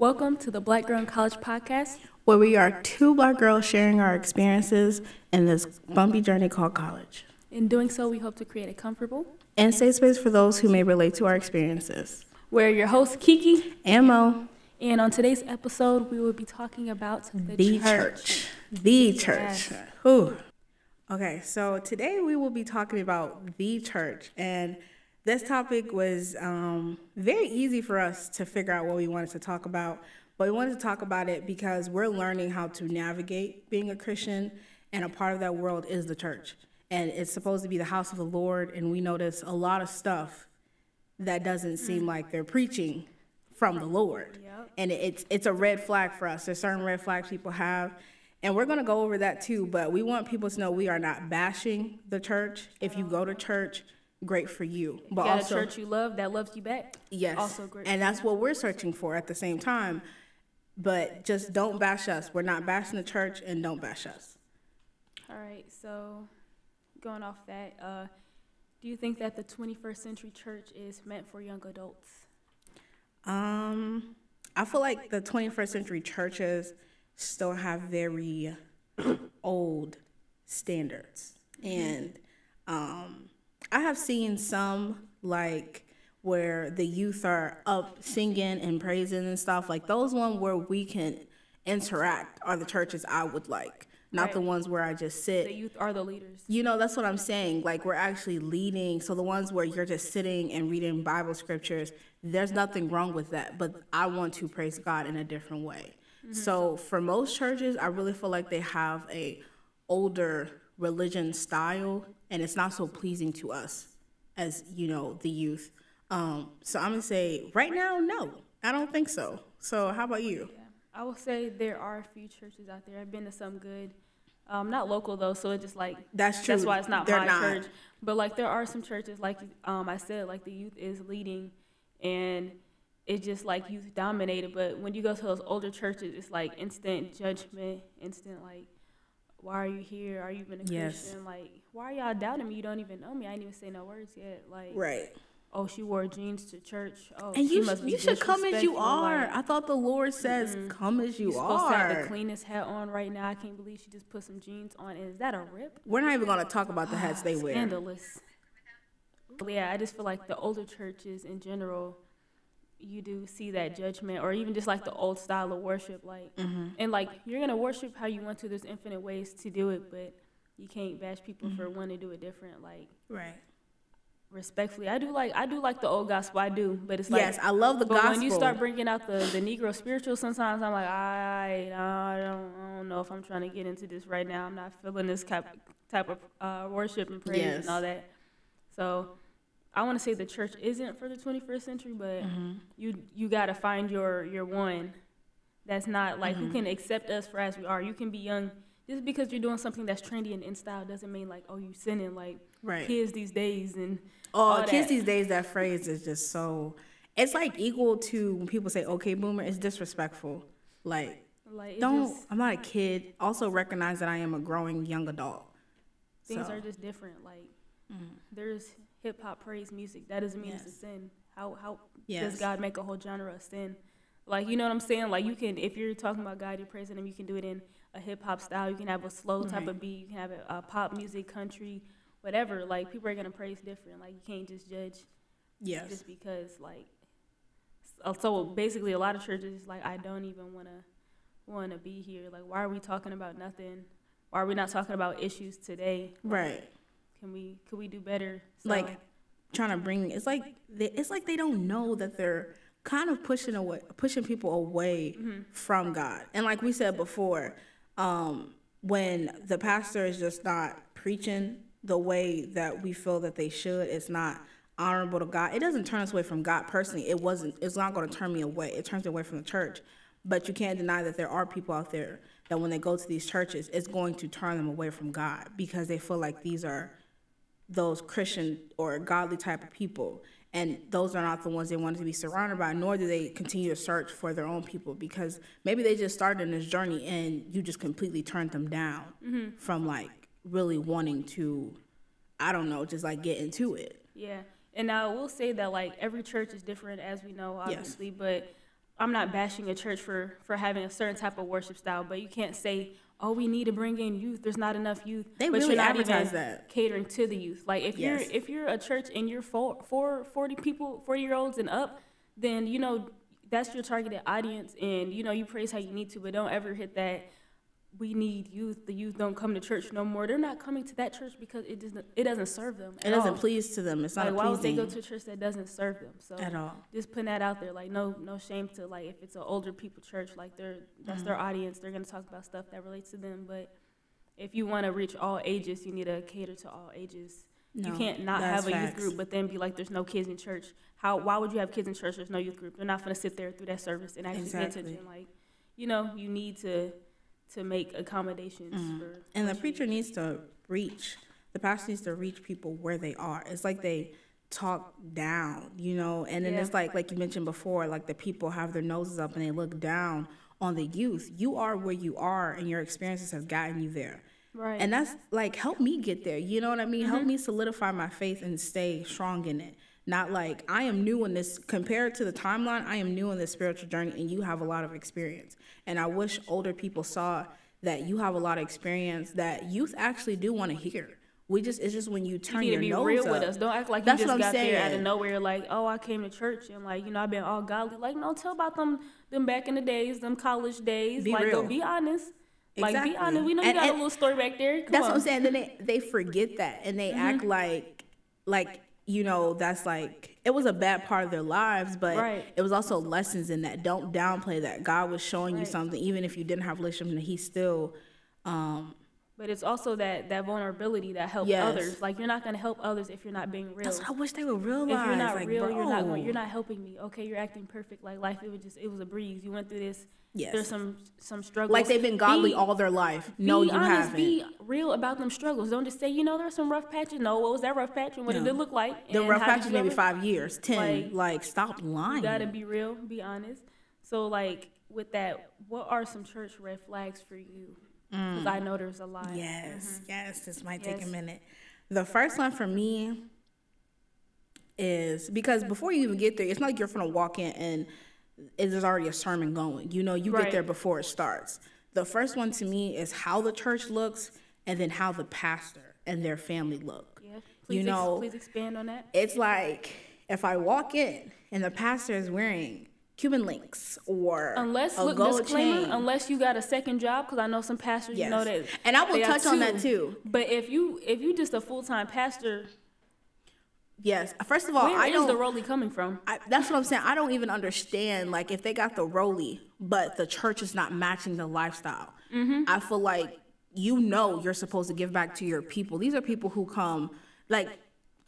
Welcome to the Black Girl in College podcast. where we are two black girls sharing our experiences in this bumpy journey called college. In doing so, we hope to create a comfortable. And safe space for those who may relate to our experiences. We're your hosts, Kiki, And Mo, and on today's episode, we will be talking about the, the church. church. The church. Yes. Whew. Okay, so today we will be talking about the church. And this topic was um, very easy for us to figure out what we wanted to talk about. But we wanted to talk about it because we're learning how to navigate being a Christian, and a part of that world is the church. And it's supposed to be the house of the Lord, and we notice a lot of stuff that doesn't seem like they're preaching from the Lord. And it's it's a red flag for us. There's certain red flags people have. And we're gonna go over that too, but we want people to know we are not bashing the church. If you go to church, great for you. But You also a church you love that loves you back. yes. Also great. And that's what we're searching for at the same time. But just don't bash us. We're not bashing the church and don't bash us. All right, so going off that, uh, do you think that the 21st century church is meant for young adults? Um, I feel like the 21st century churches still have very old standards, and um, I have seen some like where the youth are up singing and praising and stuff. Like those ones where we can interact are the churches I would like, not the ones where I just sit The youth are the leaders. you know, that's what I'm saying. Like we're actually leading. So the ones where you're just sitting and reading Bible scriptures, there's nothing wrong with that. But I want to praise God in a different way. Mm-hmm. So for most churches, I really feel like they have a older religion style, and it's not so pleasing to us as you know the youth. Um, so I'm gonna say right now, no, I don't think so. So how about you? Yeah, I will say there are a few churches out there. I've been to some good, um, not local though, so it's just like That's true. That's why it's not They're my not. church. But like there are some churches, like um, I said, like the youth is leading, and it's just like youth dominated. But when you go to those older churches, it's like instant judgment, instant like, why are you here? Are you even a Yes. Christian? Like, why are y'all doubting me? You don't even know me. I ain't even say no words yet. Like, Right. oh, she wore jeans to church. Oh, And she you, must sh- be you should come as you are. Like, I thought the Lord says, "Come as you You're supposed to have the cleanest hat on right now. I can't believe she just put some jeans on. And is that a rip? We're not even gonna talk about the hats they ah, wear. Scandalous. But yeah, I just feel like the older churches in general, you do see that judgment, or even just like the old style of worship, like, Mm-hmm. and like you're gonna worship how you want to. There's infinite ways to do it, but you can't bash people Mm-hmm. for wanting to do it different. Like Right. respectfully, I do like I do like the old gospel. I do, but it's like yes, I love the but gospel. when you start bringing out the, the Negro spiritual, sometimes I'm like, I, I, don't, I don't know if I'm trying to get into this right now. I'm not feeling this type, type of uh, worship and praise Yes. and all that. So I want to say the church isn't for the 21st century, but Mm-hmm. you you got to find your your one that's not like Mm-hmm. who can accept us for as we are. You can be young. Just because you're doing something that's trendy and in style doesn't mean like, oh, you sinning like Right. kids these days and oh, all kids these days, that phrase is just so. It's like equal to when people say "Okay, boomer." It's disrespectful. Like, like don't. just- I'm not a kid. Also, recognize that I am a growing young adult. things So, are just different. Like there's hip hop praise music. That doesn't mean it's a sin. How how Yes. does God make a whole genre a sin? Like you know what I'm saying? Like you can if you're talking about God, you're praising him, you can do it in a hip hop style, you can have a slow type Right. of beat, you can have a, a pop music, country, whatever. Like people are gonna praise different. Like you can't just judge yes. just because like so- basically a lot of churches like I don't even wanna wanna be here. Like why are we talking about nothing? Why are we not talking about issues today? Right. Can we could we do better? So, Like trying to bring. It's like they, it's like they don't know that they're kind of pushing away, pushing people away Mm-hmm. from God. And like we said before, um, when the pastor is just not preaching the way that we feel that they should, it's not honorable to God. It doesn't turn us away from God personally. It wasn't. It's not going to turn me away. It turns me away from the church. But you can't deny that there are people out there that when they go to these churches, it's going to turn them away from God because they feel like these are those Christian or godly type of people. And those are not the ones they wanted to be surrounded by, nor do they continue to search for their own people because maybe they just started in this journey and you just completely turned them down mm-hmm. from like really wanting to, I don't know, just like get into it. Yeah, and now I will say that like every church is different, as we know, obviously. yes. But I'm not bashing a church for for having a certain type of worship style, but you can't say, "Oh, we need to bring in youth. There's not enough youth." They but really you're not advertise even that. catering to the youth. Like if Yes. you're if you're a church and you're four, four 40 people, 40 year olds and up, then you know that's your targeted audience, and you know you praise how you need to, but don't ever hit that. We need youth. The youth don't come to church no more. They're not coming to that church because it doesn't it doesn't serve them. It doesn't all. please to them. It's not Like why would they go to a church that doesn't serve them? So at all. just putting that out there like no no shame to like if it's an older people church like they're that's their Mm-hmm. audience they're going to talk about stuff that relates to them but if you want to reach all ages you need to cater to all ages you can't not have a youth group but then be like there's no kids in church how why would you have kids in church there's no youth group they're not going to sit there through that service and actually Exactly. pay attention like you know you need to to make accommodations Mm-hmm. And the preacher needs to reach, the pastor needs to reach people where they are. It's like they talk down, you know, and then Yeah. it's like, like you mentioned before, like the people have their noses up and they look down on the youth. You are where you are and your experiences have gotten you there. right And that's like, help me get there. You know what I mean? Help me solidify my faith and stay strong in it. Not like I am new in this, compared to the timeline, I am new in this spiritual journey and you have a lot of experience. And I wish older people saw that you have a lot of experience that youth actually do want to hear. We just, it's just when you you turn need to your be nose real up. with us. Don't act like That's you what just I'm got there out of saying. nowhere. Like, oh, I came to church and like, you know, I've been all godly. Like, no, tell about them, them back in the days, them college days. Be like, real. go be honest. Like, be honest. We know you And- got a little story back there. Come That's on. what I'm saying. Then they, they forget that and they act Mm-hmm. like like you know that's like it was a bad part of their lives, but Right. it was also lessons in that. Don't downplay that. God was showing you something, even if you didn't have a relationship, and He still. Um, But it's also that that vulnerability that helps Yes. others. Like, you're not gonna help others if you're not being real. that's what I wish they would realize. if you're not like, real, bro, you're not going, you're not helping me. Okay, you're acting perfect. Like life, it was just it was a breeze. You went through this. Yes. There's some some struggles. like they've been godly Be- all their life. No, you honest, haven't. Be real about them struggles. Don't just say, you know, there's some rough patches. No, what was that rough patch and what did it look like? the rough patches maybe five years, ten. Like, Like, stop lying. You gotta be real, be honest. So like with that, what are some church red flags for you? Because mm. I know there's a lot. Yes, mm-hmm. yes, this might take a minute. The first one for me is because before you even get there, it's not like you're gonna walk in and is already a sermon going. You know, you get there before it starts. The first one to me is how the church looks and then how the pastor and their family look. Yeah. Please You ex- know, please expand on that. it's like if I walk in and the pastor is wearing Cuban links or Unless a look gold disclaimer, chain. unless you got a second job, because I know some pastors, you know that. Yes. And I will touch on that too. But if you if you just a full time pastor, Yes. First of all, where I is don't Where is the Rollie coming from? I, that's what I'm saying. I don't even understand like if they got the Rollie, but the church is not matching the lifestyle. Mm-hmm. I feel like you know you're supposed to give back to your people. These are people who come like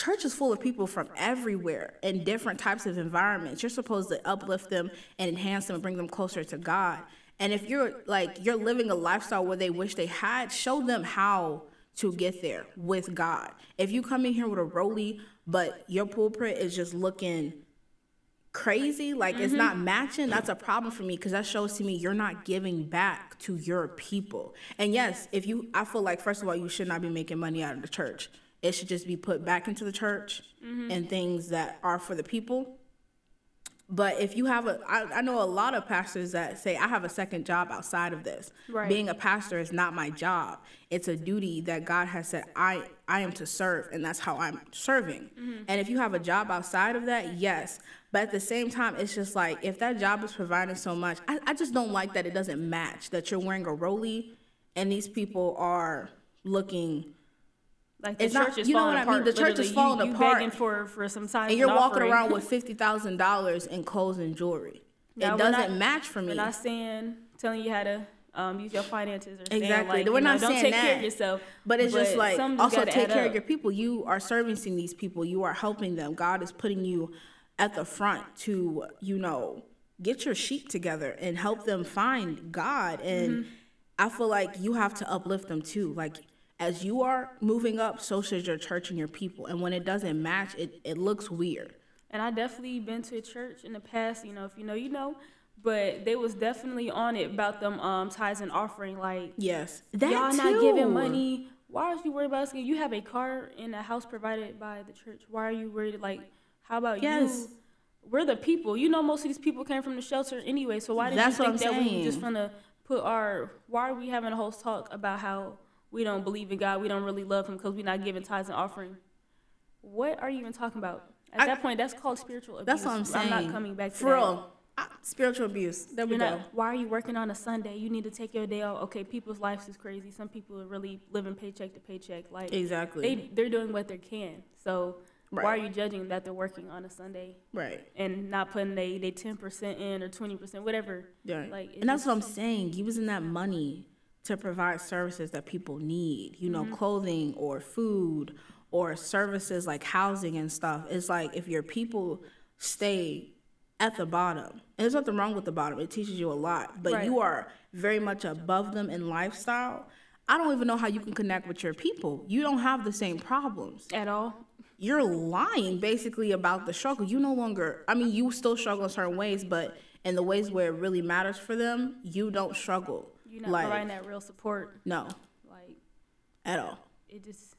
church is full of people from everywhere in different types of environments. You're supposed to uplift them and enhance them and bring them closer to God. And if you're like you're living a lifestyle where they wish they had, show them how to get there with God. If you come in here with a Rollie, but your pulpit is just looking crazy, like it's not mm-hmm. matching, that's a problem for me because that shows to me you're not giving back to your people. And yes, if you, I feel like, first of all, you should not be making money out of the church. It should just be put back into the church mm-hmm. and things that are for the people. But if you have a, I, I know a lot of pastors that say, I have a second job outside of this. Right. Being a pastor is not my job. It's a duty that God has said, I, I am to serve, and that's how I'm serving. Mm-hmm. And if you have a job outside of that, yes. But at the same time, it's just like, if that job is providing so much, I, I just don't like that it doesn't match, that you're wearing a Rollie and these people are looking Like the It's not- church is you know falling what I mean? apart. The church is literally. falling you, apart. Begging for for some time. and you're walking around with fifty thousand dollars in clothes and jewelry. Now, it we're doesn't not- match for me. We're not saying telling you how to um, use your finances or saying Exactly. like We're you know, not don't saying take care of that. yourself. But it's just like also gotta take add care up. of your people. You are servicing these people. You are helping them. God is putting you at the front to, you know, get your sheep together and help them find God. And Mm-hmm. I feel like you have to uplift them too. Like as you are moving up, so should your church and your people. And when it doesn't match, it, it looks weird. And I definitely been to a church in the past. You know, if you know, you know. But they was definitely on it about them um, tithes and offering. Like Yes. That y'all too. not giving money. Why are you worried about us? You have a car and a house provided by the church. Why are you worried? Like, how about Yes. you? we're the people. You know, most of these people came from the shelter anyway. So why did That's you think that we just saying. gonna put our? Why are we having a whole talk about how we don't believe in God? We don't really love Him because we're not giving tithes and offering. What are you even talking about? At I- that point, that's called spiritual abuse. That's what I'm saying. I'm not coming back to For that. real. Spiritual abuse. There we You're go. not, why are you working on a Sunday? You need to take your day off. Okay, people's lives is crazy. Some people are really living paycheck to paycheck. Like Exactly. they they're doing what they can. So why are you judging that they're working on a Sunday right. and not putting they they ten percent in or twenty percent, whatever? Right. Like, and that's what I'm saying. Using that money to provide services that people need, you Mm-hmm. know, clothing or food or services like housing and stuff. It's like if your people stay at the bottom, and there's nothing wrong with the bottom, it teaches you a lot, but Right. you are very much above them in lifestyle. I don't even know how you can connect with your people. You don't have the same problems At all? you're lying basically about the struggle. You no longer, I mean, you still struggle in certain ways, but in the ways where it really matters for them, you don't struggle. You're not like, providing that real support. no, Like at all. it just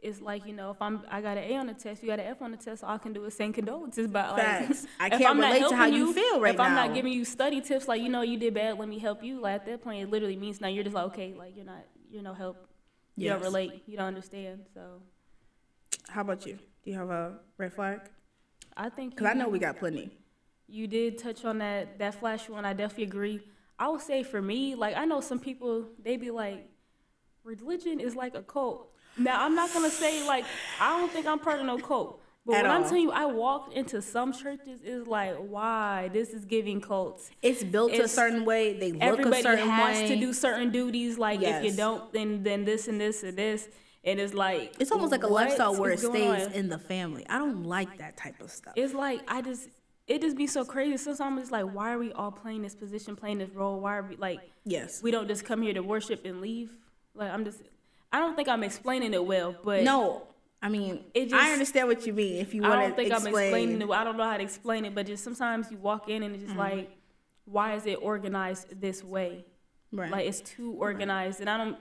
it's like you know if I'm I got an A on the test, you got an F on the test, all I can do is send condolences. But like Facts. I if can't I'm not relate to how helping you feel right If I'm not giving you study tips, like you know you did bad, let me help you. Like at that point, it literally means now you're just like okay, like you're not you're no help. You don't relate. You don't understand. So How about you? Do you have a red flag? I think Because I know we got plenty. you did touch on that that flash one. I definitely agree. I would say for me, like I know some people they be like, religion is like a cult. Now I'm not gonna say like I don't think I'm part of no cult. But At when I'm telling you, I walked into some churches, it's like, why? This is giving cults. It's built a certain way. They look a Everybody certain has way. to do certain duties. Like if you don't, then then this and this and this, and it's like it's almost like a lifestyle where it stays on? in the family. I don't like that type of stuff. it's like I just it just be so crazy. Sometimes it's like, why are we all playing this position, playing this role? Why are we like yes. we don't just come here to worship and leave? Like I'm just I don't think I'm explaining it well, but No. I mean, It just- I understand what you mean. If you want to, I don't think explain, I'm explaining it. I don't know how to explain it, but just sometimes you walk in and it's Mm-hmm. just like, why is it organized this way? right? Like it's too organized, and I don't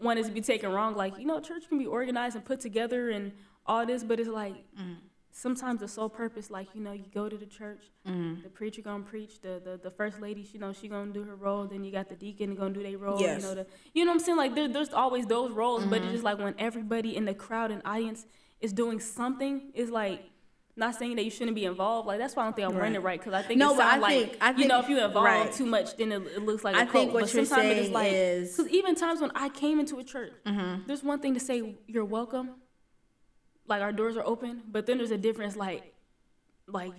want it to be taken wrong. Like you know, church can be organized and put together and all this, but it's like Mm-hmm. Sometimes the sole purpose, like you know, you go to the church, Mm-hmm. the preacher gonna preach, the, the the first lady, she know she gonna do her role, then you got the deacon gonna do their role. Yes. You know the, you know what I'm saying? Like there, there's always those roles, but Mm-hmm. it's just like when everybody in the crowd and audience is doing something, it's like. Not saying that you shouldn't be involved, like that's why I don't think I'm Right. running it right, because I think No, it I sounds like think- I you know if you involve right. too much, then it, it looks like a I cult. think what but you're sometimes it saying like, is- Mm-hmm. because even times when I came into a church, there's one thing to say you're welcome, like our doors are open, but then there's a difference, like, like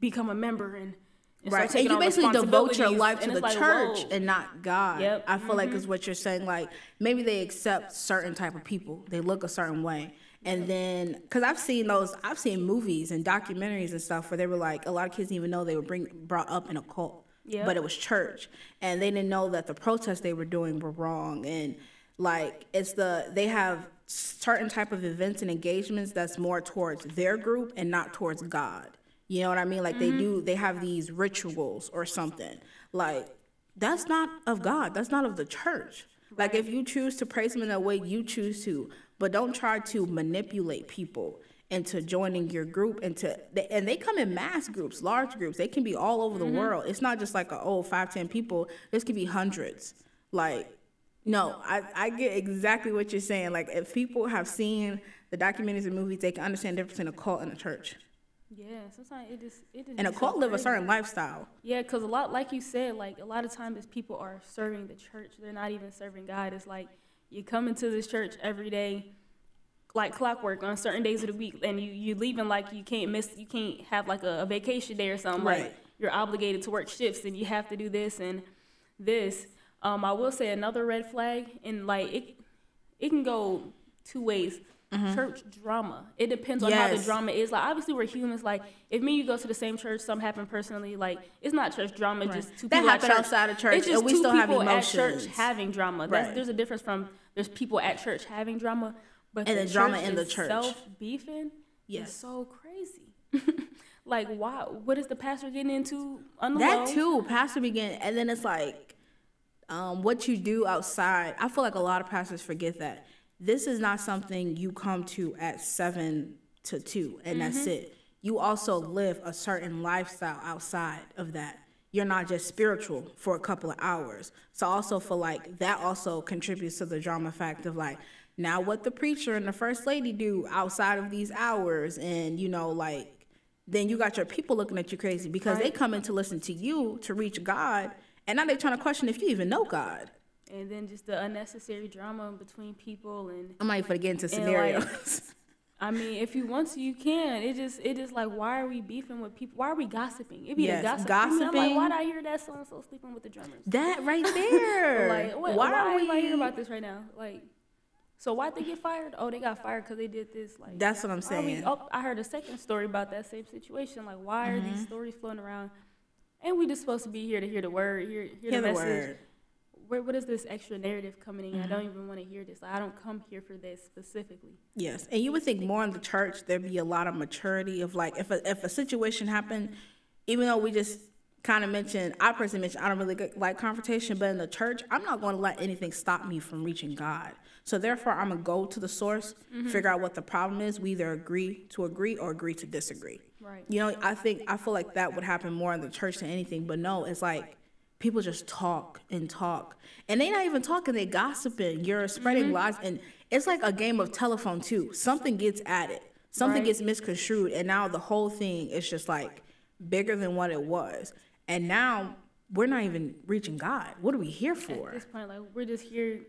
become a member and, and start right. And you basically devote your life to the like, church whoa. and not God. Yep. I feel like is mm-hmm. what you're saying. Like maybe they accept certain type of people. They look a certain way. And then, because I've seen those, I've seen movies and documentaries and stuff where they were like, a lot of kids didn't even know they were bring, brought up in a cult, Yep. but it was church, and they didn't know that the protests they were doing were wrong. And like, it's the they have certain type of events and engagements that's more towards their group and not towards God. You know what I mean? Like they do, they have these rituals or something. Like that's not of God. That's not of the church. Like if you choose to praise Him in the way you choose to, but don't try to manipulate people into joining your group and to and they come in mass groups, large groups. They can be all over the mm-hmm. world. It's not just like a oh five ten people. This could be hundreds. Like no, I, I get exactly what you're saying. Like if people have seen the documentaries and movies, they can understand the difference in a cult and a church. Yeah, sometimes it just it just And a be so cult live a certain lifestyle. Yeah, because a lot, like you said, like a lot of times people are serving the church. They're not even serving God. It's like you come into this church every day, like clockwork on certain days of the week, and you you leaving like you can't miss, you can't have like a, a vacation day or something. Right. Like you're obligated to work shifts, and you have to do this and this. Um, I will say another red flag, and like it, it can go two ways. Church drama. It depends on how the Mm-hmm. Drama is. Like obviously we're humans. Like if me and you go to the same church, something happened personally. Like it's not church drama. Right. Just two That people happen outside of church, It's just and we two still have people at church emotions. having drama. That's, Right. There's a difference from there's people at church having drama, but And the the drama in the church. itself beefing Yes. is so crazy. like why? What is the pastor getting into the That too, pastor begin, and then it's like, um, what you do outside. I feel like a lot of pastors forget that this is not something you come to at seven to two, and that's Mm-hmm. it. you also live a certain lifestyle outside of that. You're not just spiritual for a couple of hours. So I also feel like that also contributes to the drama fact of like now what the preacher and the first lady do outside of these hours and you know like then you got your people looking at you crazy because they come in to listen to you to reach God and now they're trying to question if you even know God. And then just the unnecessary drama between people and I'm not even gonna get into scenarios. like, I mean, if you want to, you can. It just, it just like, why are we beefing with people? Why are we gossiping? It be Yes, the gossip. I mean, like, gossiping. why did I hear that so and so sleeping with the drummers? that right there. Like, what, why, why, are we? hearing about this right now? Like, so why'd they get fired? Oh, they got fired because they did this. Like, That's what I'm are we- saying. oh, I heard a second story about that same situation. Like, why are Mm-hmm. these stories floating around? And we just supposed to be here to hear the word, hear, hear, Hear the the message. word. Mm-hmm. Where, what is this extra narrative coming in? I don't even want to hear this. I don't come here for this specifically. Yes, and you would think more in the church there'd be a lot of maturity of like if a, if a situation happened, even though we just kind of mentioned, I personally mentioned I don't really like confrontation, but in the church, I'm not going to let anything stop me from reaching God. So therefore, I'm gonna go to the source, figure out what the problem is. We either agree to agree or agree to disagree. Right. You know, I think I feel like that would happen more in the church than anything. But no, it's like people just talk and talk, and they're not even talking; they gossiping. You're spreading mm-hmm. lies, and it's like a game of telephone too. Something gets added, something Right. gets misconstrued, and now the whole thing is just like bigger than what it was. And now we're not even reaching God. What are we here for? At this point, like we're just here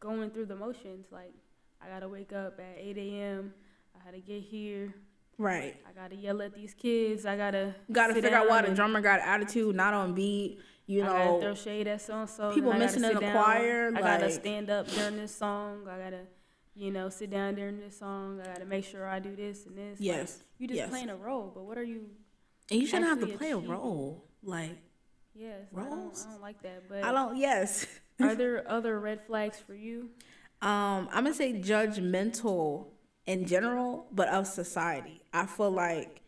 going through the motions. Like I gotta wake up at 8 a.m. I gotta get here. Right. I gotta yell at these kids. I gotta Got to sit figure out why the drummer got attitude, not on beat. You I gotta throw shade at so so. people missing in the choir, I gotta stand up during this song. I gotta, you know, sit down during this song. I gotta make sure I do this and this. Like, Yes, you just yes. playing a role, but what are you? and you shouldn't have to play a role. Like Yes, I don't, Roles? I don't like that. But I don't. Yes. are there other red flags for you? Um, I'm gonna say judgmental in general, but of society. I feel like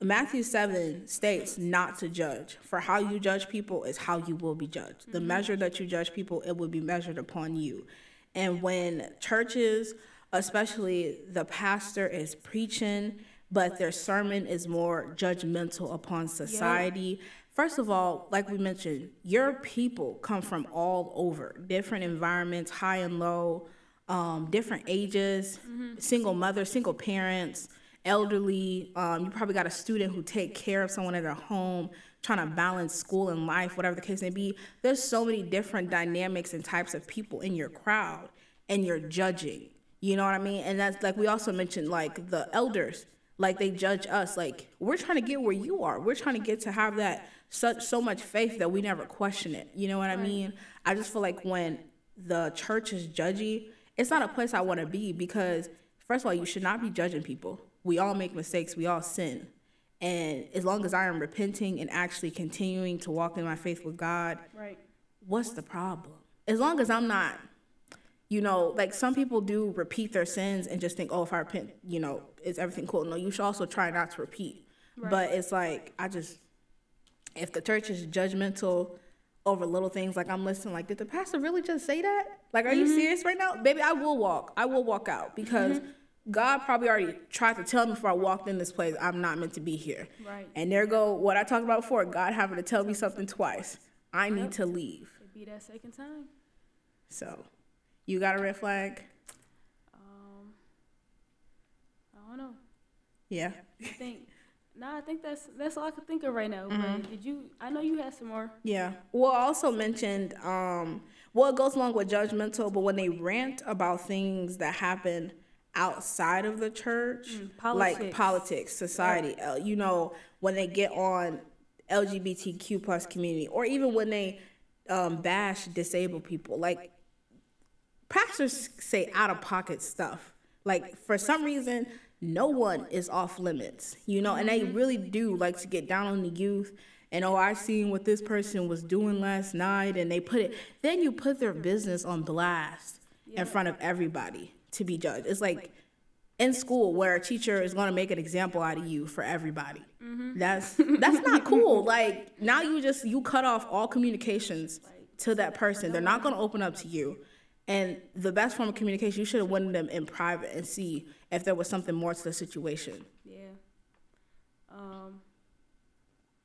Matthew 7 states not to judge. For how you judge people is how you will be judged. The mm-hmm. measure that you judge people, it will be measured upon you. And when churches, especially the pastor, is preaching, but their sermon is more judgmental upon society. First of all, like we mentioned, your people come from all over, different environments, high and low, um, different ages, single mothers, single parents, elderly. Um, you probably got a student who take care of someone at their home, trying to balance school and life, whatever the case may be. There's so many different dynamics and types of people in your crowd, and you're judging. You know what I mean? And that's like we also mentioned, like the elders, like they judge us. Like we're trying to get where you are. We're trying to get to have that such so much faith that we never question it. You know what I mean? I just feel like when the church is judgy, it's not a place I want to be because first of all, you should not be judging people. We all make mistakes. We all sin. And as long as I am repenting and actually continuing to walk in my faith with God, Right. what's the problem? As long as I'm not, you know, like some people do repeat their sins and just think, oh, if I repent, you know, is everything cool? No, you should also try not to repeat. But it's like, I just, if the church is judgmental over little things, like I'm listening, like, did the pastor really just say that? Like, are you serious right now? Baby, I will walk. I will walk out because God probably already tried to tell me before I walked in this place, I'm not meant to be here. Right. And there go what I talked about before, God having to tell me something twice. I need to leave. It'd be that second time. So, you got a red flag? Um, I don't know. Yeah. I think. Nah, I think that's that's all I could think of right now. Mm-hmm. But did you? I know you had some more. Yeah. Well, I also mentioned, um, well, it goes along with judgmental, but when they rant about things that happen outside of the church, like politics. politics, society, uh, you know, when they get on LGBTQ plus community, or even when they um, bash disabled people, like pastors say out of pocket stuff. Like for some reason, no one is off limits, you know, and they really do like to get down on the youth. And oh, I seen what this person was doing last night, and they put it. Then you put their business on blast in front of everybody to be judged. It's like in school where a teacher is going to make an example out of you for everybody. That's that's not cool. Like now you just you cut off all communications to that person. They're not going to open up to you. And the best form of communication, you should have to them in private and see if there was something more to the situation. Yeah. Um,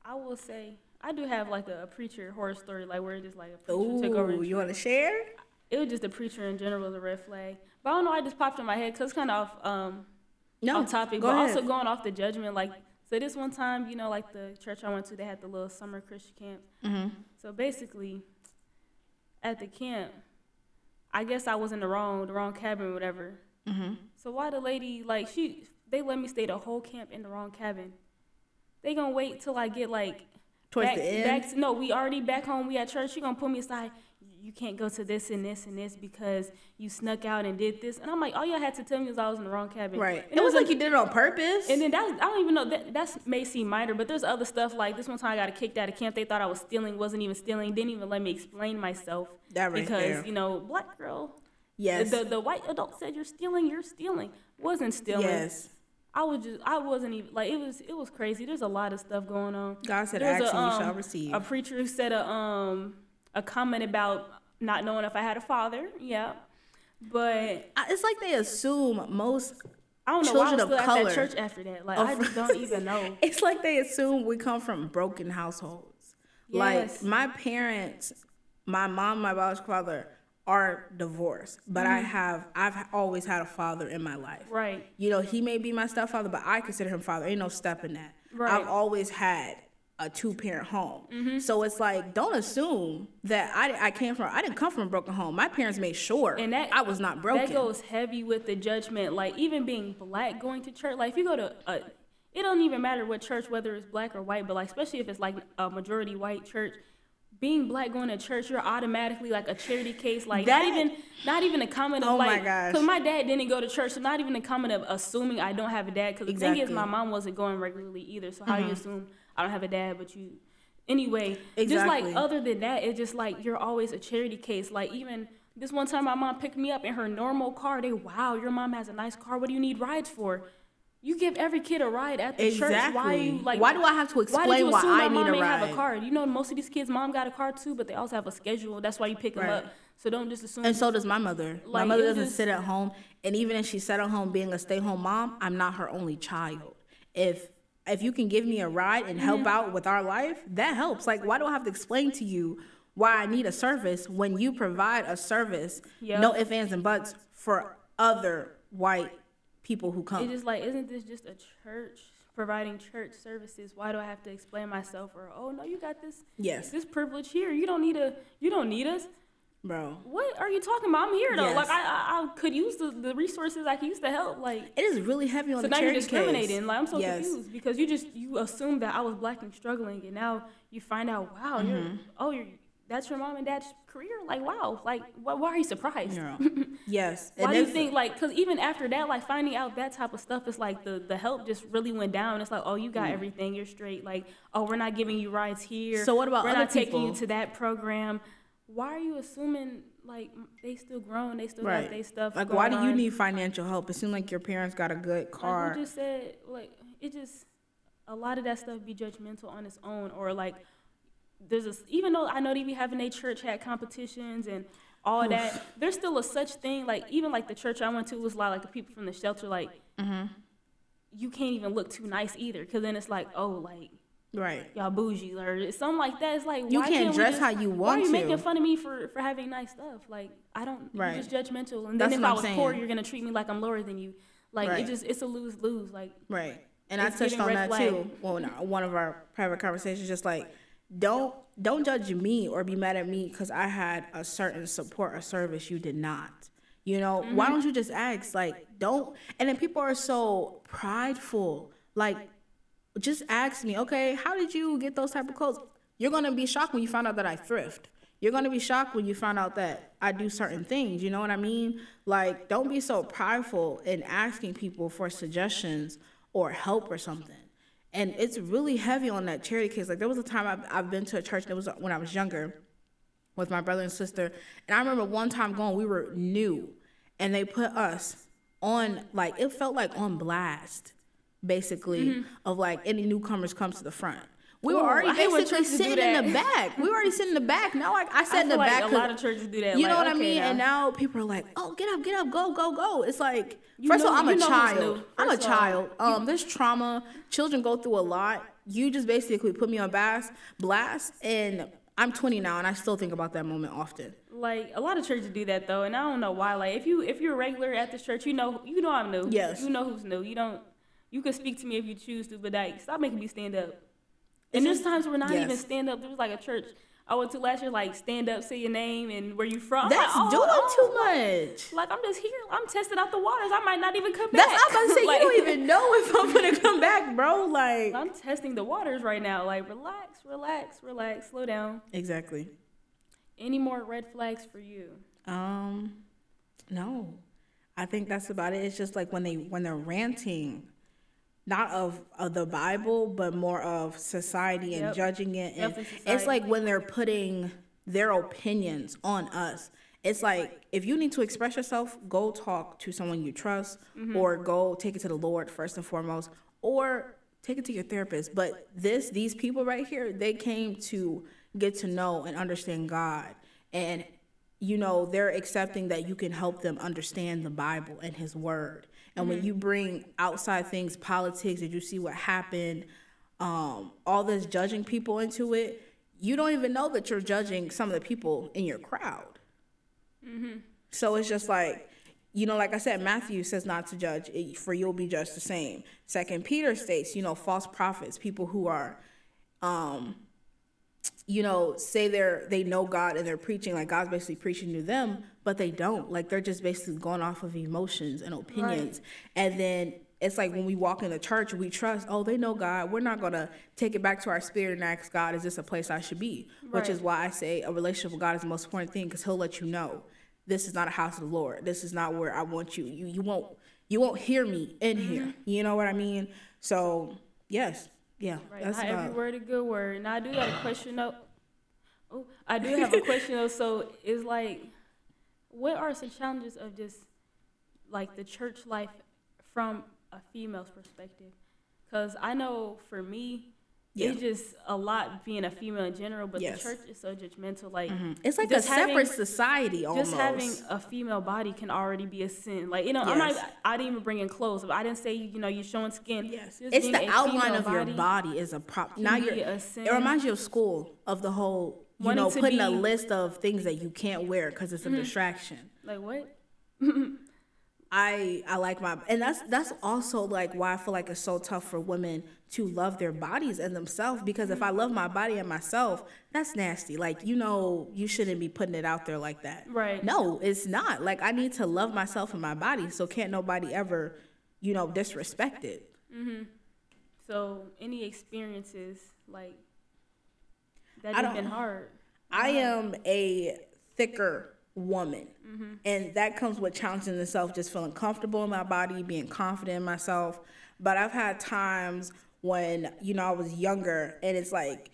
I will say I do have like a, a preacher horror story, like where it just like a preacher took over. Ooh, you want to share? It was just a preacher in general was a red flag. But I don't know, I just popped in my head because it's kind of off, um, No, off topic, but ahead. also going off the judgment. Like, so this one time, you know, like the church I went to, they had the little summer Christian camp. Mm-hmm. So basically, at the camp, I guess I was in the wrong, the wrong cabin or whatever. Mm-hmm. So why the lady like she they let me stay the whole camp in the wrong cabin? They gonna wait till I get like Towards back, the end? Back no, we already back home. We at church. She gonna pull me aside. You can't go to this and this and this because you snuck out and did this. And I'm like, all y'all had to tell me was I was in the wrong cabin. Right. And it was like you did it on purpose. and then that's I don't even know that that's may seem minor, but there's other stuff like this one time I got kicked out of camp. They thought I was stealing, wasn't even stealing, didn't even let me explain myself That right because there. you know black girl. yes. The, the white adult said you're stealing, you're stealing. Wasn't stealing. yes. I was just I wasn't even like it was it was crazy. There's a lot of stuff going on. God said, There was "Ask a, you um, shall receive." A preacher who said a um a comment about not knowing if I had a father. Yeah. But I- It's like they assume most. I don't know why I was Children of still at color. that church after that. Like I just don't even know. It's like they assume we come from broken households. Yes. Like my parents, my mom, my biological father are divorced, but I mm-hmm. have I've always had a father in my life. Right. You know, he may be my stepfather, but I consider him father. Ain't no step in that. Right. I've always had a two parent home. So it's like, don't assume that I, I came from, I didn't come from a broken home. My parents made sure And that I was not broken. That goes heavy with the judgment. Like even being black, going to church. Like if you go to a, it don't even matter what church, whether it's black or white. But like especially if it's like a majority white church, being black going to church, you're automatically like a charity case. Like That- not even not even a comment of Oh like, because my dad didn't go to church, so not even a comment of assuming I don't have a dad. Because the thing is, Mm-hmm. my mom wasn't going regularly either. So how you assume I don't have a dad, but you. Anyway, exactly. just like other than that, it's just like you're always a charity case. Like even this one time, my mom picked me up in her normal car. They, wow, your mom has a nice car. What do you need rides for? You give every kid a ride at the church. Why you like? Why do I have to why did explain you why I my need mom a ain't have a car? You know, most of these kids' mom got a car too, but they also have a schedule. That's why you pick them Right. up. So don't just assume. And so does my mother. my mother doesn't just- sit at home, and even if she she's at home being a stay-home mom, I'm not her only child. If if you can give me a ride and help out with our life, that helps. Like, why do I have to explain to you why I need a service when you provide a service, Yep. no ifs, ands, and buts, for other white people who come? It's just like, isn't this just a church providing church services? Why do I have to explain myself? Or oh no, you got this Yes, this privilege here. You don't need a you don't need us. Bro. What are you talking about? I'm here though. Yes. Like I, I, I could use the, the resources I can use to help. Like It is really heavy on so the now you're discriminating. case. Like I'm so Yes. confused because you just you assumed that I was black and struggling, and now you find out, wow, you're Mm-hmm. oh you're that's your mom and dad's career. Like wow, like why, why are you surprised? Girl. Yes. Why and do you think like? Because even after that, like finding out that type of stuff is like the the help just really went down. It's like, oh, you got everything, you're straight. Like, oh, we're not giving you rides here. Mm. So what about we're not taking you to that program? Why are you assuming like they still grown, they still Right. got their stuff? Like, why do you on? need financial help? It seems like your parents got a good Like, car. who just said like it just a lot of that stuff be judgmental on its own, or like there's a even though I know they be having their church had competitions and all that, there's still a such thing like even like the church I went to was a lot like the people from the shelter like Mm-hmm. you can't even look too nice either because then it's like oh like right. y'all bougie or something like that. It's like You why can't we dress just- how you want. Why are you making fun of me for for having nice stuff? Like I don't. Right. You're just judgmental. And That's then if what I was poor, you're gonna treat me like I'm lower than you. Like Right. it just it's a lose lose. Like Right. And I touched on that flag. too. Well, in our- one of our private conversations, just like, don't don't judge me or be mad at me because I had a certain support or service you did not. You know, why Mm-hmm. don't you just ask? Like, don't. And then people are so prideful. Like, just ask me, okay, how did you get those type of clothes? You're gonna be shocked when you find out that I thrift. You're gonna be shocked when you find out that I do certain things. You know what I mean? Like, don't be so prideful in asking people for suggestions or help or something. And it's really heavy on that charity case. Like, there was a time I've, I've been to a church, it was when I was younger with my brother and sister. And I remember one time going, we were new, and they put us on, like, it felt like on blast, basically, of like any newcomers comes to the front. We were already when basically sitting in the back. We were already sitting in the back. Now I, I sat I in the like back. a lot of churches do that. you know like, what I mean? now. And now people are like, "Oh, get up, get up, go, go, go." It's like, You first of all, I'm a know child. I'm a of all, child. Um, there's trauma. Children go through a lot. You just basically put me on blast, blast, and I'm 20 now, and I still think about that moment often. like a lot of churches do that though, and I don't know why. Like if you if you're a regular at this church, you know you know I'm new. Yes. You know who's new. You don't. You can speak to me if you choose to, but like stop making me stand up. And there's times where we're not even stand up. There was like a church I went to last year, like stand up, say your name and where you from. I'm That's like, oh, doing oh, too much. Like I'm just here. I'm testing out the waters. I might not even come That's back. I'm about to say. Like- you don't even know if I'm gonna come back, bro. Like I'm testing the waters right now. Like relax, relax, relax, slow down. exactly. Any more red flags for you? Um, no, I think that's about it. It's just like when they when they're ranting, not of, of the Bible, but more of society and Yep. judging it, and Yep, it's like when they're putting their opinions on us. It's like if you need to express yourself, go talk to someone you trust, Mm-hmm. or go take it to the Lord first and foremost, or take it to your therapist. But this, these people right here, they came to get to know and understand God, and you know they're accepting that you can help them understand the Bible and His Word. And when you bring outside things, politics, did you see what happened? Um, all this judging people into it, you don't even know that you're judging some of the people in your crowd. So it's just like, you know, like I said, Matthew says not to judge, for you'll be judged the same. Second Peter states, you know, false prophets, people who are, um, you know, say they're they know God and they're preaching like God's basically preaching to them, but they don't. Like they're just basically going off of emotions and opinions. And then it's like when we walk in the church, we trust, oh, they know God. We're not gonna take it back to our spirit and ask God, is this a place I should be? Which is why I say a relationship with God is the most important thing because He'll let you know this is not a house of the Lord. This is not where I want you. You you won't you won't hear me in mm-hmm. here. You know what I mean? So yes, yeah, Right. that's Not about. every word a good word. Now I do got a question though. Oh, I do have a question though. So it's like, what are some challenges of just like the church life from a female's perspective? Because I know for me, Yeah. it's just a lot being a female in general, but Yes. the church is so judgmental. Like It's like a separate having- society almost. just having a female body can already be a sin. Like you know, I'm Yes. not. I didn't even bring in clothes. But I didn't say you know you're showing skin. Yes, Just it's the outline of your body is a prop. Now you're. a It reminds you of school of the whole. You Wanting know, putting a be- Mm-hmm. list of things that you can't wear because it's a distraction. Like what? I I like my and that's that's also like why I feel like it's so tough for women to love their bodies and themselves because if I love my body and myself, that's nasty. Like you know, you shouldn't be putting it out there like that. Right. No, it's not. Like I need to love myself and my body, so can't nobody ever, you know, disrespect it. Mhm. So any experiences like that have been hard? I am a thicker woman. Mm-hmm. And that comes with challenging itself, just feeling comfortable in my body, being confident in myself. But I've had times when, you know, I was younger and it's like,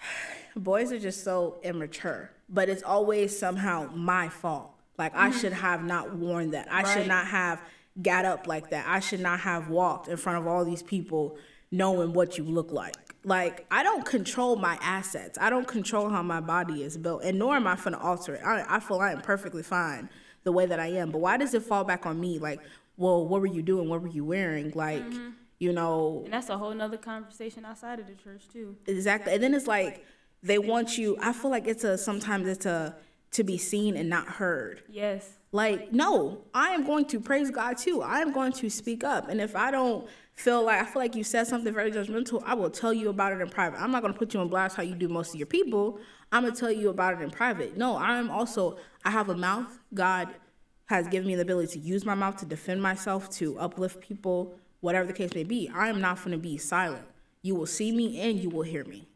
boys are just so immature, but it's always somehow my fault. Like, I mm-hmm. should have not worn that. I should not have got up like that. I should not have walked in front of all these people knowing what you look like. Like, I don't control my assets. I don't control how my body is built, and nor am I gonna alter it. I, I feel I am perfectly fine the way that I am. But why does it fall back on me? Like, well, what were you doing? What were you wearing? Like, mm-hmm. you know, And that's a whole nother conversation outside of the church too. Exactly. And then it's like they want you I feel like it's a sometimes it's a to be seen and not heard. Yes. Like, no, I am going to praise God too. I am going to speak up. And if I don't feel like I feel like you said something very judgmental, I will tell you about it in private. I'm not gonna put you on blast how you do most of your people. I'm gonna tell you about it in private. No, I'm also I have a mouth. God has given me the ability to use my mouth to defend myself, to uplift people, whatever the case may be. I am not gonna be silent. You will see me and you will hear me.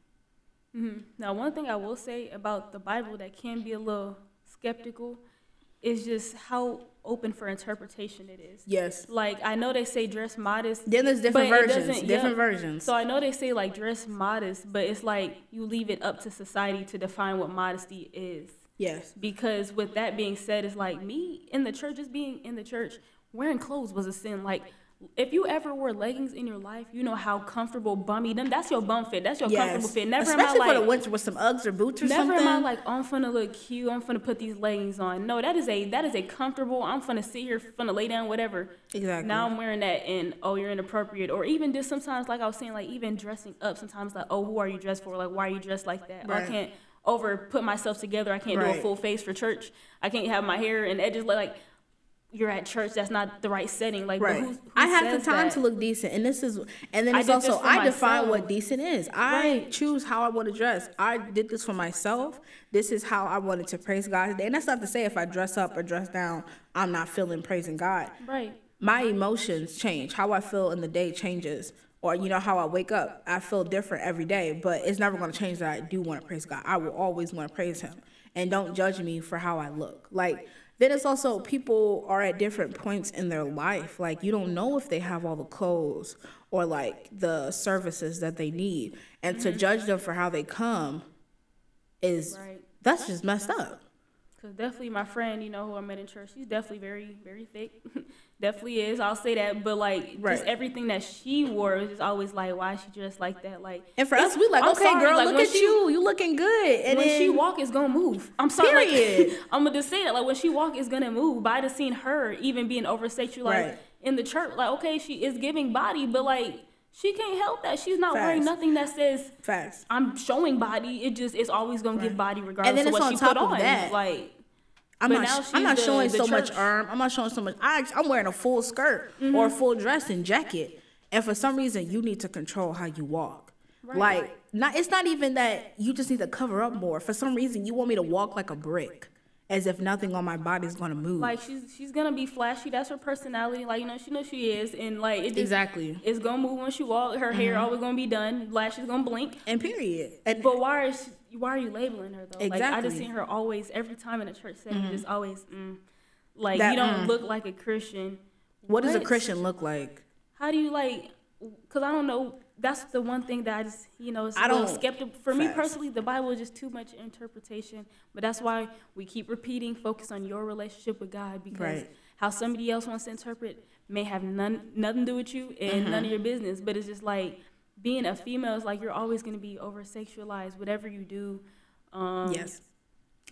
Mm-hmm. Now, one thing I will say about the Bible that can be a little skeptical is just how open for interpretation it is. Yes. Like I know they say dress modest. Then there's different versions. Different yeah. versions. So I know they say like dress modest, but it's like you leave it up to society to define what modesty is. Yes. Because with that being said, it's like me in the church, just being in the church, wearing clothes was a sin. Like if you ever wore leggings in your life, you know how comfortable bummy them. That's your bum fit. That's your comfortable fit. Never Especially am I for the winter with some Uggs or boots or Never something. am I like, oh, I'm finna look cute. I'm finna put these leggings on. No, that is a that is a comfortable. I'm finna sit here, finna lay down, whatever. Exactly. Now I'm wearing that, and oh, you're inappropriate. Or even just sometimes, like I was saying, like even dressing up. Sometimes like, oh, who are you dressed for? Like, why are you dressed like that? Or I can't over put myself together. I can't do a full face for church. I can't have my hair and edges like you're at church. That's not the right setting. Like, Right. who's, who I have the time that? to look decent, and this is, and then it's did also I define what decent is. I Right. choose how I want to dress. I did this for myself. This is how I wanted to praise God today, and that's not to say if I dress up or dress down, I'm not feeling praising God. Right. My emotions change. How I feel in the day changes. Or you know how I wake up, I feel different every day, but it's never going to change that I do want to praise God. I will always want to praise Him, and don't judge me for how I look. Like then it's also people are at different points in their life. Like you don't know if they have all the clothes or like the services that they need, and to mm-hmm. judge them for how they come is that's just messed up. Cause definitely my friend, you know, who I met in church, she's definitely very, very thick. definitely is. I'll say that. But like, Right. just everything that she wore was just always like, why is she dressed like that? Like, And for us, we like, I'm okay, sorry, girl, like, look at she- you, you looking good. And when then, she walk, it's gonna move. I'm sorry. Period. Like, I'm gonna just say that. Like when she walk, it's gonna move. But I just seen her even being over sexualized Right. in the church. Like, okay, she is giving body, but like she can't help that. She's not wearing nothing that says facts. I'm showing body. It just it's always gonna give body regardless then of what on she top put of on. that. Like I'm But not. I'm not the- showing the so much arm. I'm not showing so much. I, I'm wearing a full skirt or Mm-hmm. a full dress and jacket, and for some reason, you need to control how you walk. Like, not. It's not even that you just need to cover up more. For some reason, you want me to walk like a brick, as if nothing on my body is gonna move. like she's she's gonna be flashy. That's her personality. Like you know, she knows she is, and like it just, Exactly. It's gonna move when she walk. Her hair Mm-hmm. always gonna be done. Lashes gonna blink. and period. And But why is why are you labeling her though? Like I just seen her always every time in a church setting, just always mm, like That, you don't mm. look like a Christian. what does a Christian look like? How do you like? Cause I don't know. That's the one thing that I just you know I don't- skeptical. For me personally, the Bible is just too much interpretation. But that's why we keep repeating, focus on your relationship with God because Right. how somebody else wants to interpret may have none nothing to do with you and Mm-hmm. none of your business. But it's just like being a female is like you're always going to be over sexualized. Whatever you do, um, yes.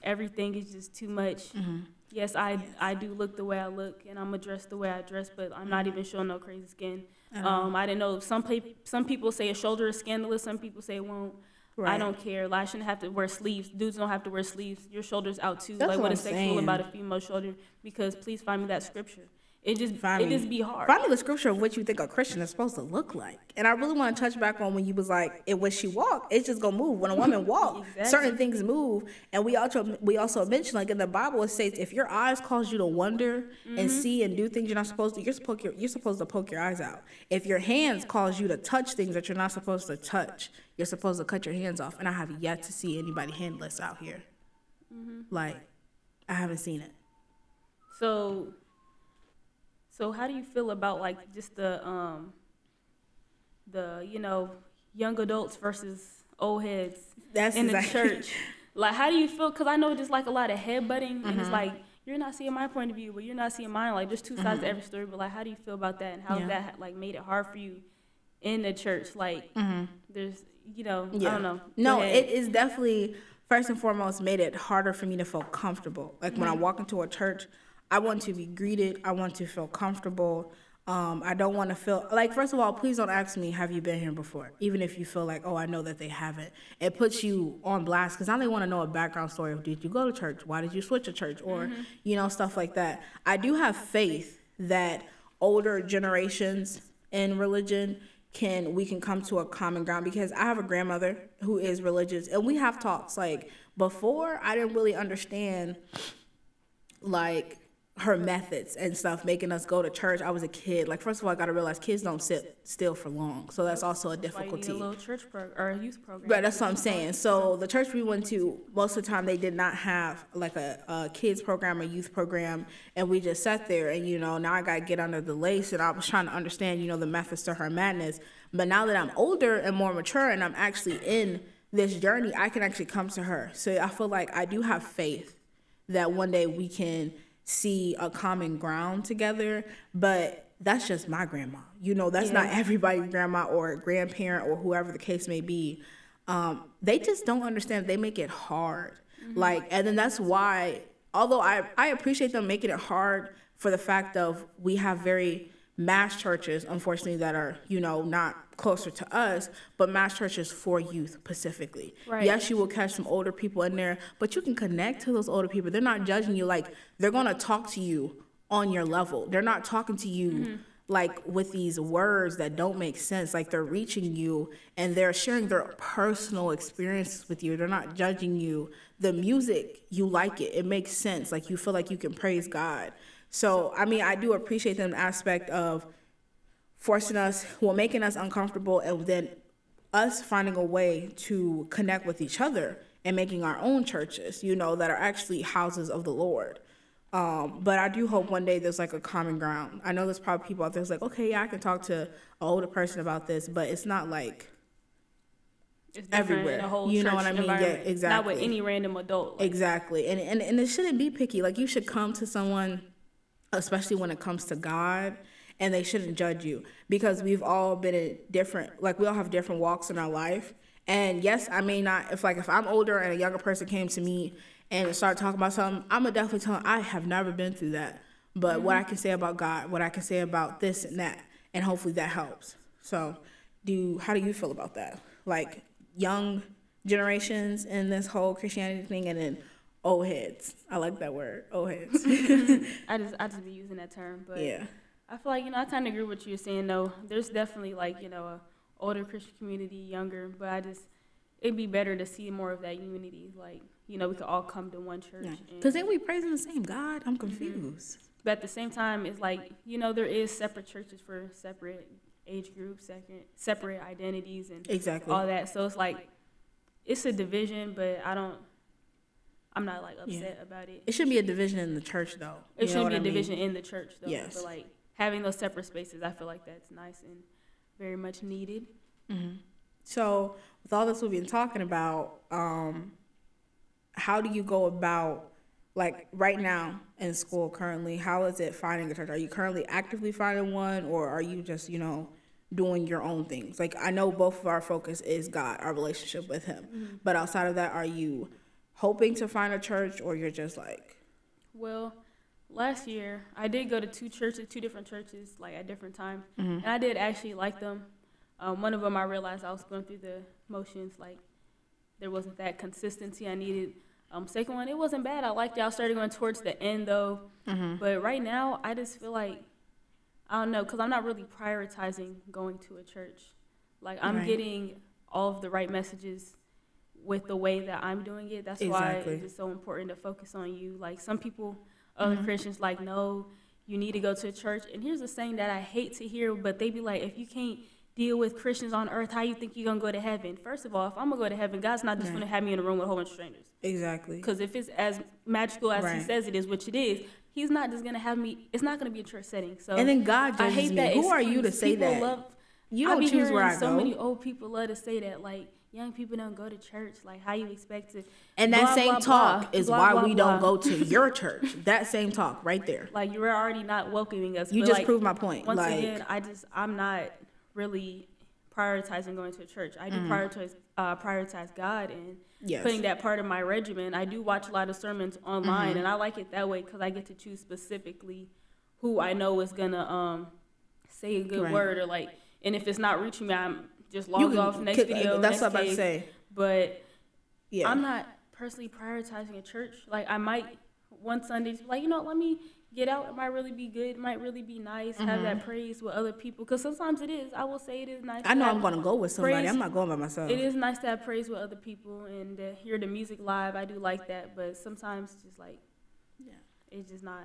everything is just too much. Mm-hmm. Yes, I I do look the way I look, and I'm dressed the way I dress, but I'm not even showing no crazy skin. Um, I didn't know some pe- some people say a shoulder is scandalous, some people say it won't. I Right. don't care. Like, I shouldn't have to wear sleeves. Dudes don't have to wear sleeves. Your shoulder's out too. That's like, what what I'm is sexual saying. about a female shoulder? Because please find me that scripture. It just Find it just be hard. Find me the scripture of what you think a Christian is supposed to look like. And I really want to touch back on when you was like, it when she walk, it's just gonna move. When a woman walk, Exactly. certain things move. And we also we also mentioned like in the Bible it says if your eyes cause you to wonder Mm-hmm. and see and do things you're not supposed to, you're supposed you're, you're supposed to poke your eyes out. If your hands cause you to touch things that you're not supposed to touch, you're supposed to cut your hands off. And I have yet to see anybody handless out here. Mm-hmm. Like, I haven't seen it. So, so how do you feel about like just the um, the you know young adults versus old heads That's in the exactly- church? Like, how do you feel? Because I know just like a lot of headbutting, and Mm-hmm. it's like you're not seeing my point of view, but you're not seeing mine. Like, there's two sides to every story. But like, how do you feel about that, and how Mm-hmm. Yeah. that like made it hard for you in the church? Like, mm-hmm. there's you know, I don't know. No, it is definitely first and foremost made it harder for me to feel comfortable. Like when I Mm-hmm. walk into a church, I want to be greeted. I want to feel comfortable. Um, I don't want to feel like first of all, please don't ask me, have you been here before? Even if you feel like, oh, I know that they haven't. It puts you on blast because now they want to know a background story of did you go to church? Why did you switch to church? Or, Mm-hmm. you know, stuff like that. I do have faith that older generations in religion can we can come to a common ground because I have a grandmother who is religious and we have talks like before I didn't really understand like her methods and stuff making us go to church. I was a kid. Like first of all I gotta realize kids don't sit still for long. So that's also a Why you need difficulty. a little church pro- or a youth program. Right, that's what I'm saying. So the church we went to, most of the time they did not have like a, a kids program or youth program, and we just sat there. And you know, now I gotta get under the lace, and I was trying to understand, you know, the methods to her madness. But now that I'm older and more mature, and I'm actually in this journey, I can actually come to her. So I feel like I do have faith that one day we can see a common ground together. But that's just my grandma. You know, that's not Yeah. everybody's grandma or grandparent or whoever the case may be. Um, they just don't understand. They make it hard. Like, and then that's why, although I, I appreciate them making it hard for the fact of we have very mass churches, unfortunately, that are, you know, not closer to us, but mass churches for youth specifically. Right. Yes, you will catch some older people in there, but you can connect to those older people. They're not judging you. Like, they're going to talk to you on your level. They're not talking to you mm-hmm. like with these words that don't make sense. Like, they're reaching you and they're sharing their personal experiences with you. They're not judging you. The music, you like it. It makes sense. Like, you feel like you can praise God. So, I mean, I do appreciate them aspect of forcing us, well, making us uncomfortable, and then us finding a way to connect with each other and making our own churches, you know, that are actually houses of the Lord. Um, but I do hope one day there's like a common ground. I know there's probably people out there that's like, okay, yeah, I can talk to an older person about this, but it's not like It's everywhere. You know what I mean? Yeah, environment. Not with any random adult. Like, Exactly. And, and and it shouldn't be picky. Like you should come to someone, especially when it comes to God, and they shouldn't judge you because we've all been in different like we all have different walks in our life. And yes, I may not if like if I'm older and a younger person came to me and started talking about something, I'm gonna definitely tell them I have never been through that. But what I mm-hmm. can say about God, what I can say about this and that, and hopefully that helps. So, do how do you feel about that? Like young generations in this whole Christianity thing, and then old heads. I like that word, old heads. Mm-hmm. I just I just be using that term, but yeah, I feel like you know I kind of agree with what you're saying. though. there's definitely like you know a older Christian community, younger, but I just it'd be better to see more of that unity. Like you know we could all come to one church. because then we praising the same God. I'm mm-hmm. confused. But at the same time, it's like you know there is separate churches for separate age groups, separate separate identities, and Exactly. all that. So it's like it's a division, but I don't. I'm not like Yeah. upset about it. It shouldn't be a division in the church, though. You It shouldn't be a I mean? division in the church though. Yes. But like having those separate spaces, I feel like that's nice and very much needed. So, with all this we've been talking about, um, how do you go about, like, right now in school currently, how is it finding a church? Are you currently actively finding one, or are you just, you know, doing your own things? Like, I know both of our focus is God, our relationship with Him. But outside of that, are you hoping to find a church, or you're just like, Well, last year I did go to two churches, two different churches, like at different times, and I did actually like them. Um, one of them I realized I was going through the motions, like there wasn't that consistency I needed. Um, second one, it wasn't bad. I liked it. I started going towards the end though, but right now I just feel like I don't know because I'm not really prioritizing going to a church. Like I'm Right. getting all of the right messages with the way that I'm doing it. That's Exactly. why it's so important to focus on you. Like some people, other mm-hmm. Christians, like no, you need to go to a church. And here's a saying that I hate to hear, but they be like, if you can't deal with Christians on earth, how you think you're gonna go to heaven? First of all, if I'm gonna go to heaven, God's not just Right. gonna have me in a room with a whole bunch of strangers. exactly? Because if it's as magical as he says it is, which it is, he's not just gonna have me. It's not gonna be a church setting. So And then God I hate me. that. Who are you to say People that? Love, You I don't choose where I so go. many old people love to say that, like young people don't go to church. Like how you expect to? And that blah, same blah, talk blah, is why we don't go to your church. That same talk right there. Like you're already not welcoming us. You just like, proved my point. Once like, again, I just I'm not really prioritizing going to a church. I do prioritize uh, prioritize God and Mm. Yes. putting that part of my regimen. I do watch a lot of sermons online, Mm-hmm. and I like it that way because I get to choose specifically who I know is gonna um say a good Right. word or like. And if it's not reaching me, I'm just log can off next kick- video. That's next what I'm about to say. But Yeah. I'm not personally prioritizing a church. Like I might one Sunday just be like, you know, let me get out. It might really be good. It might really be nice. Have that praise with other people. Because sometimes it is. I will say it is nice. Mm-hmm. I know I'm gonna go with somebody. praise- I'm not going by myself. It is nice to have praise with other people and hear the music live. I do like that. But sometimes it's just like, Yeah. it's just not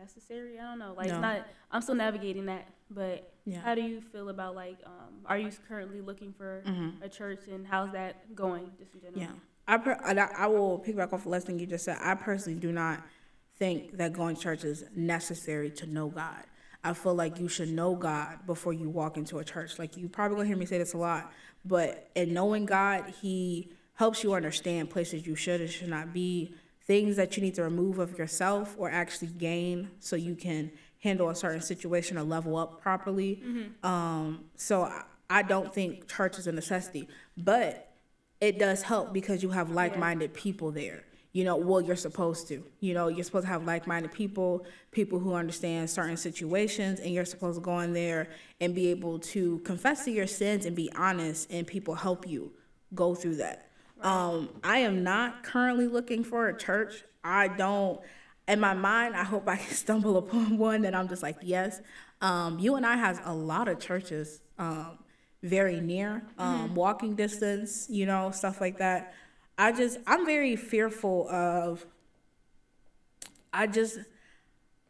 necessary. I don't know. Like No. it's not. I'm still navigating that. But Yeah. how do you feel about like? Um, are you currently looking for Mm-hmm. a church and how's that going? Just in general. Yeah, I per- I I will piggyback off the last thing you just said. I personally do not think that going to church is necessary to know God. I feel like you should know God before you walk into a church. Like you probably gonna hear me say this a lot, but in knowing God, He helps you understand places you should and should not be, things that you need to remove of yourself or actually gain, so you can handle a certain situation or level up properly. Um, so I, I don't think church is a necessity, but it does help because you have like-minded people there. You know, well, you're supposed to. You know, you're supposed to have like-minded people, people who understand certain situations, and you're supposed to go in there and be able to confess to your sins and be honest, and people help you go through that. Um, I am not currently looking for a church. I don't. In my mind, I hope I can stumble upon one that I'm just like, yes. Um, you and I has a lot of churches um, very near, um, walking distance, you know, stuff like that. I just, I'm very fearful of. I just,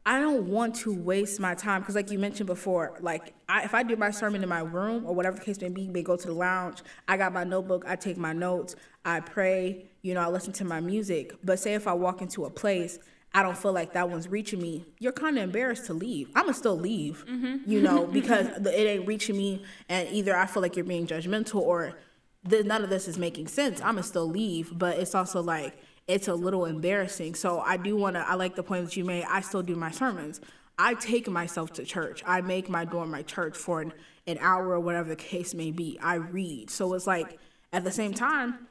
I don't want to waste my time because, like you mentioned before, like I, if I do my sermon in my room or whatever the case may be, may go to the lounge. I got my notebook. I take my notes. I pray. You know, I listen to my music. But say if I walk into a place, I don't feel like that one's reaching me. You're kind of embarrassed to leave. I'ma still leave. Mm-hmm. You know, because the, it ain't reaching me, and either I feel like you're being judgmental or th- none of this is making sense. I'ma still leave. But it's also like it's a little embarrassing. So I do want to, I like the point that you made. I still do my sermons. I take myself to church. I make my dorm my church for an, an hour or whatever the case may be. I read. So it's like, at the same time,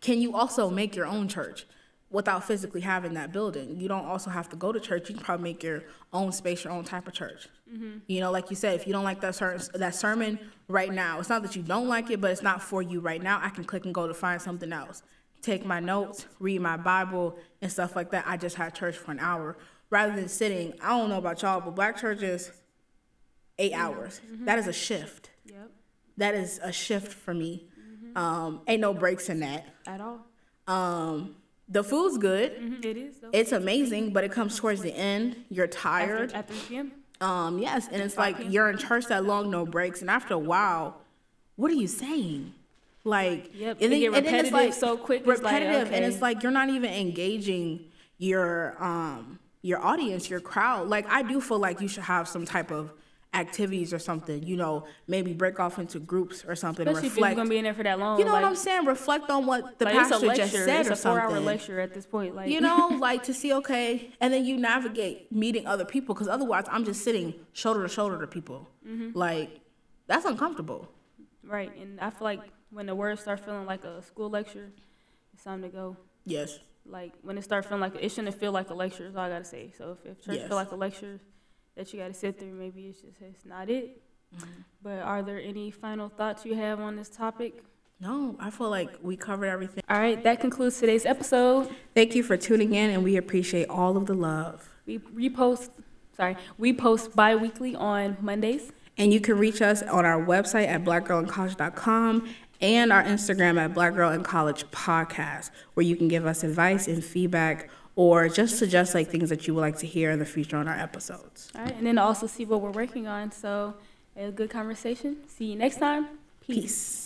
can you also make your own church without physically having that building? You don't also have to go to church. You can probably make your own space, your own type of church. Mm-hmm. You know, like you said, if you don't like that certain that sermon right now, it's not that you don't like it, but it's not for you right now. I can click and go to find something else. Take my notes, read my Bible, and stuff like that. I just had church for an hour rather than sitting. I don't know about y'all, but black churches, eight hours. That is a shift. Yep. That is a shift for me. Um, ain't no breaks in that. At all. Um, the food's good. Mhm, It is though. It's amazing, but it comes towards the end. You're tired. At 3 p.m. Um, yes, and it's like you're in church that long, no breaks, and after a while, what are you saying? Like, Yep, and it get and it's repetitive so quick, it's like, repetitive, and it's like you're not even engaging your um your audience, your crowd. Like, I do feel like you should have some type of activities or something. You know, maybe break off into groups or something. Especially if you're reflect. gonna be in there for that long. you know like, what I'm saying? Reflect on what the like, pastor lecture. just said it's or a four-hour lecture at this point. Like you know, like to see okay, and then you navigate meeting other people because otherwise I'm just sitting shoulder to shoulder to people. Mm-hmm. Like that's uncomfortable. right? And I feel like when the words start feeling like a school lecture, it's time to go. Yes. Like when it start feeling like it shouldn't feel like a lecture. Is all I gotta say. So if, if church Yes. feel like a lecture that you gotta sit through, maybe it's just it's not it. Mm-hmm. But are there any final thoughts you have on this topic? No, I feel like we covered everything. All right, that concludes today's episode. Thank you for tuning in, and we appreciate all of the love. We repost, sorry, we post bi-weekly on Mondays. And you can reach us on our website at blackgirlincollege.com and our Instagram at Black Girl in College Podcast, where you can give us advice and feedback or just suggest like things that you would like to hear in the future on our episodes. All right, and then also see what we're working on. So, a good conversation. See you next time. Peace. Peace.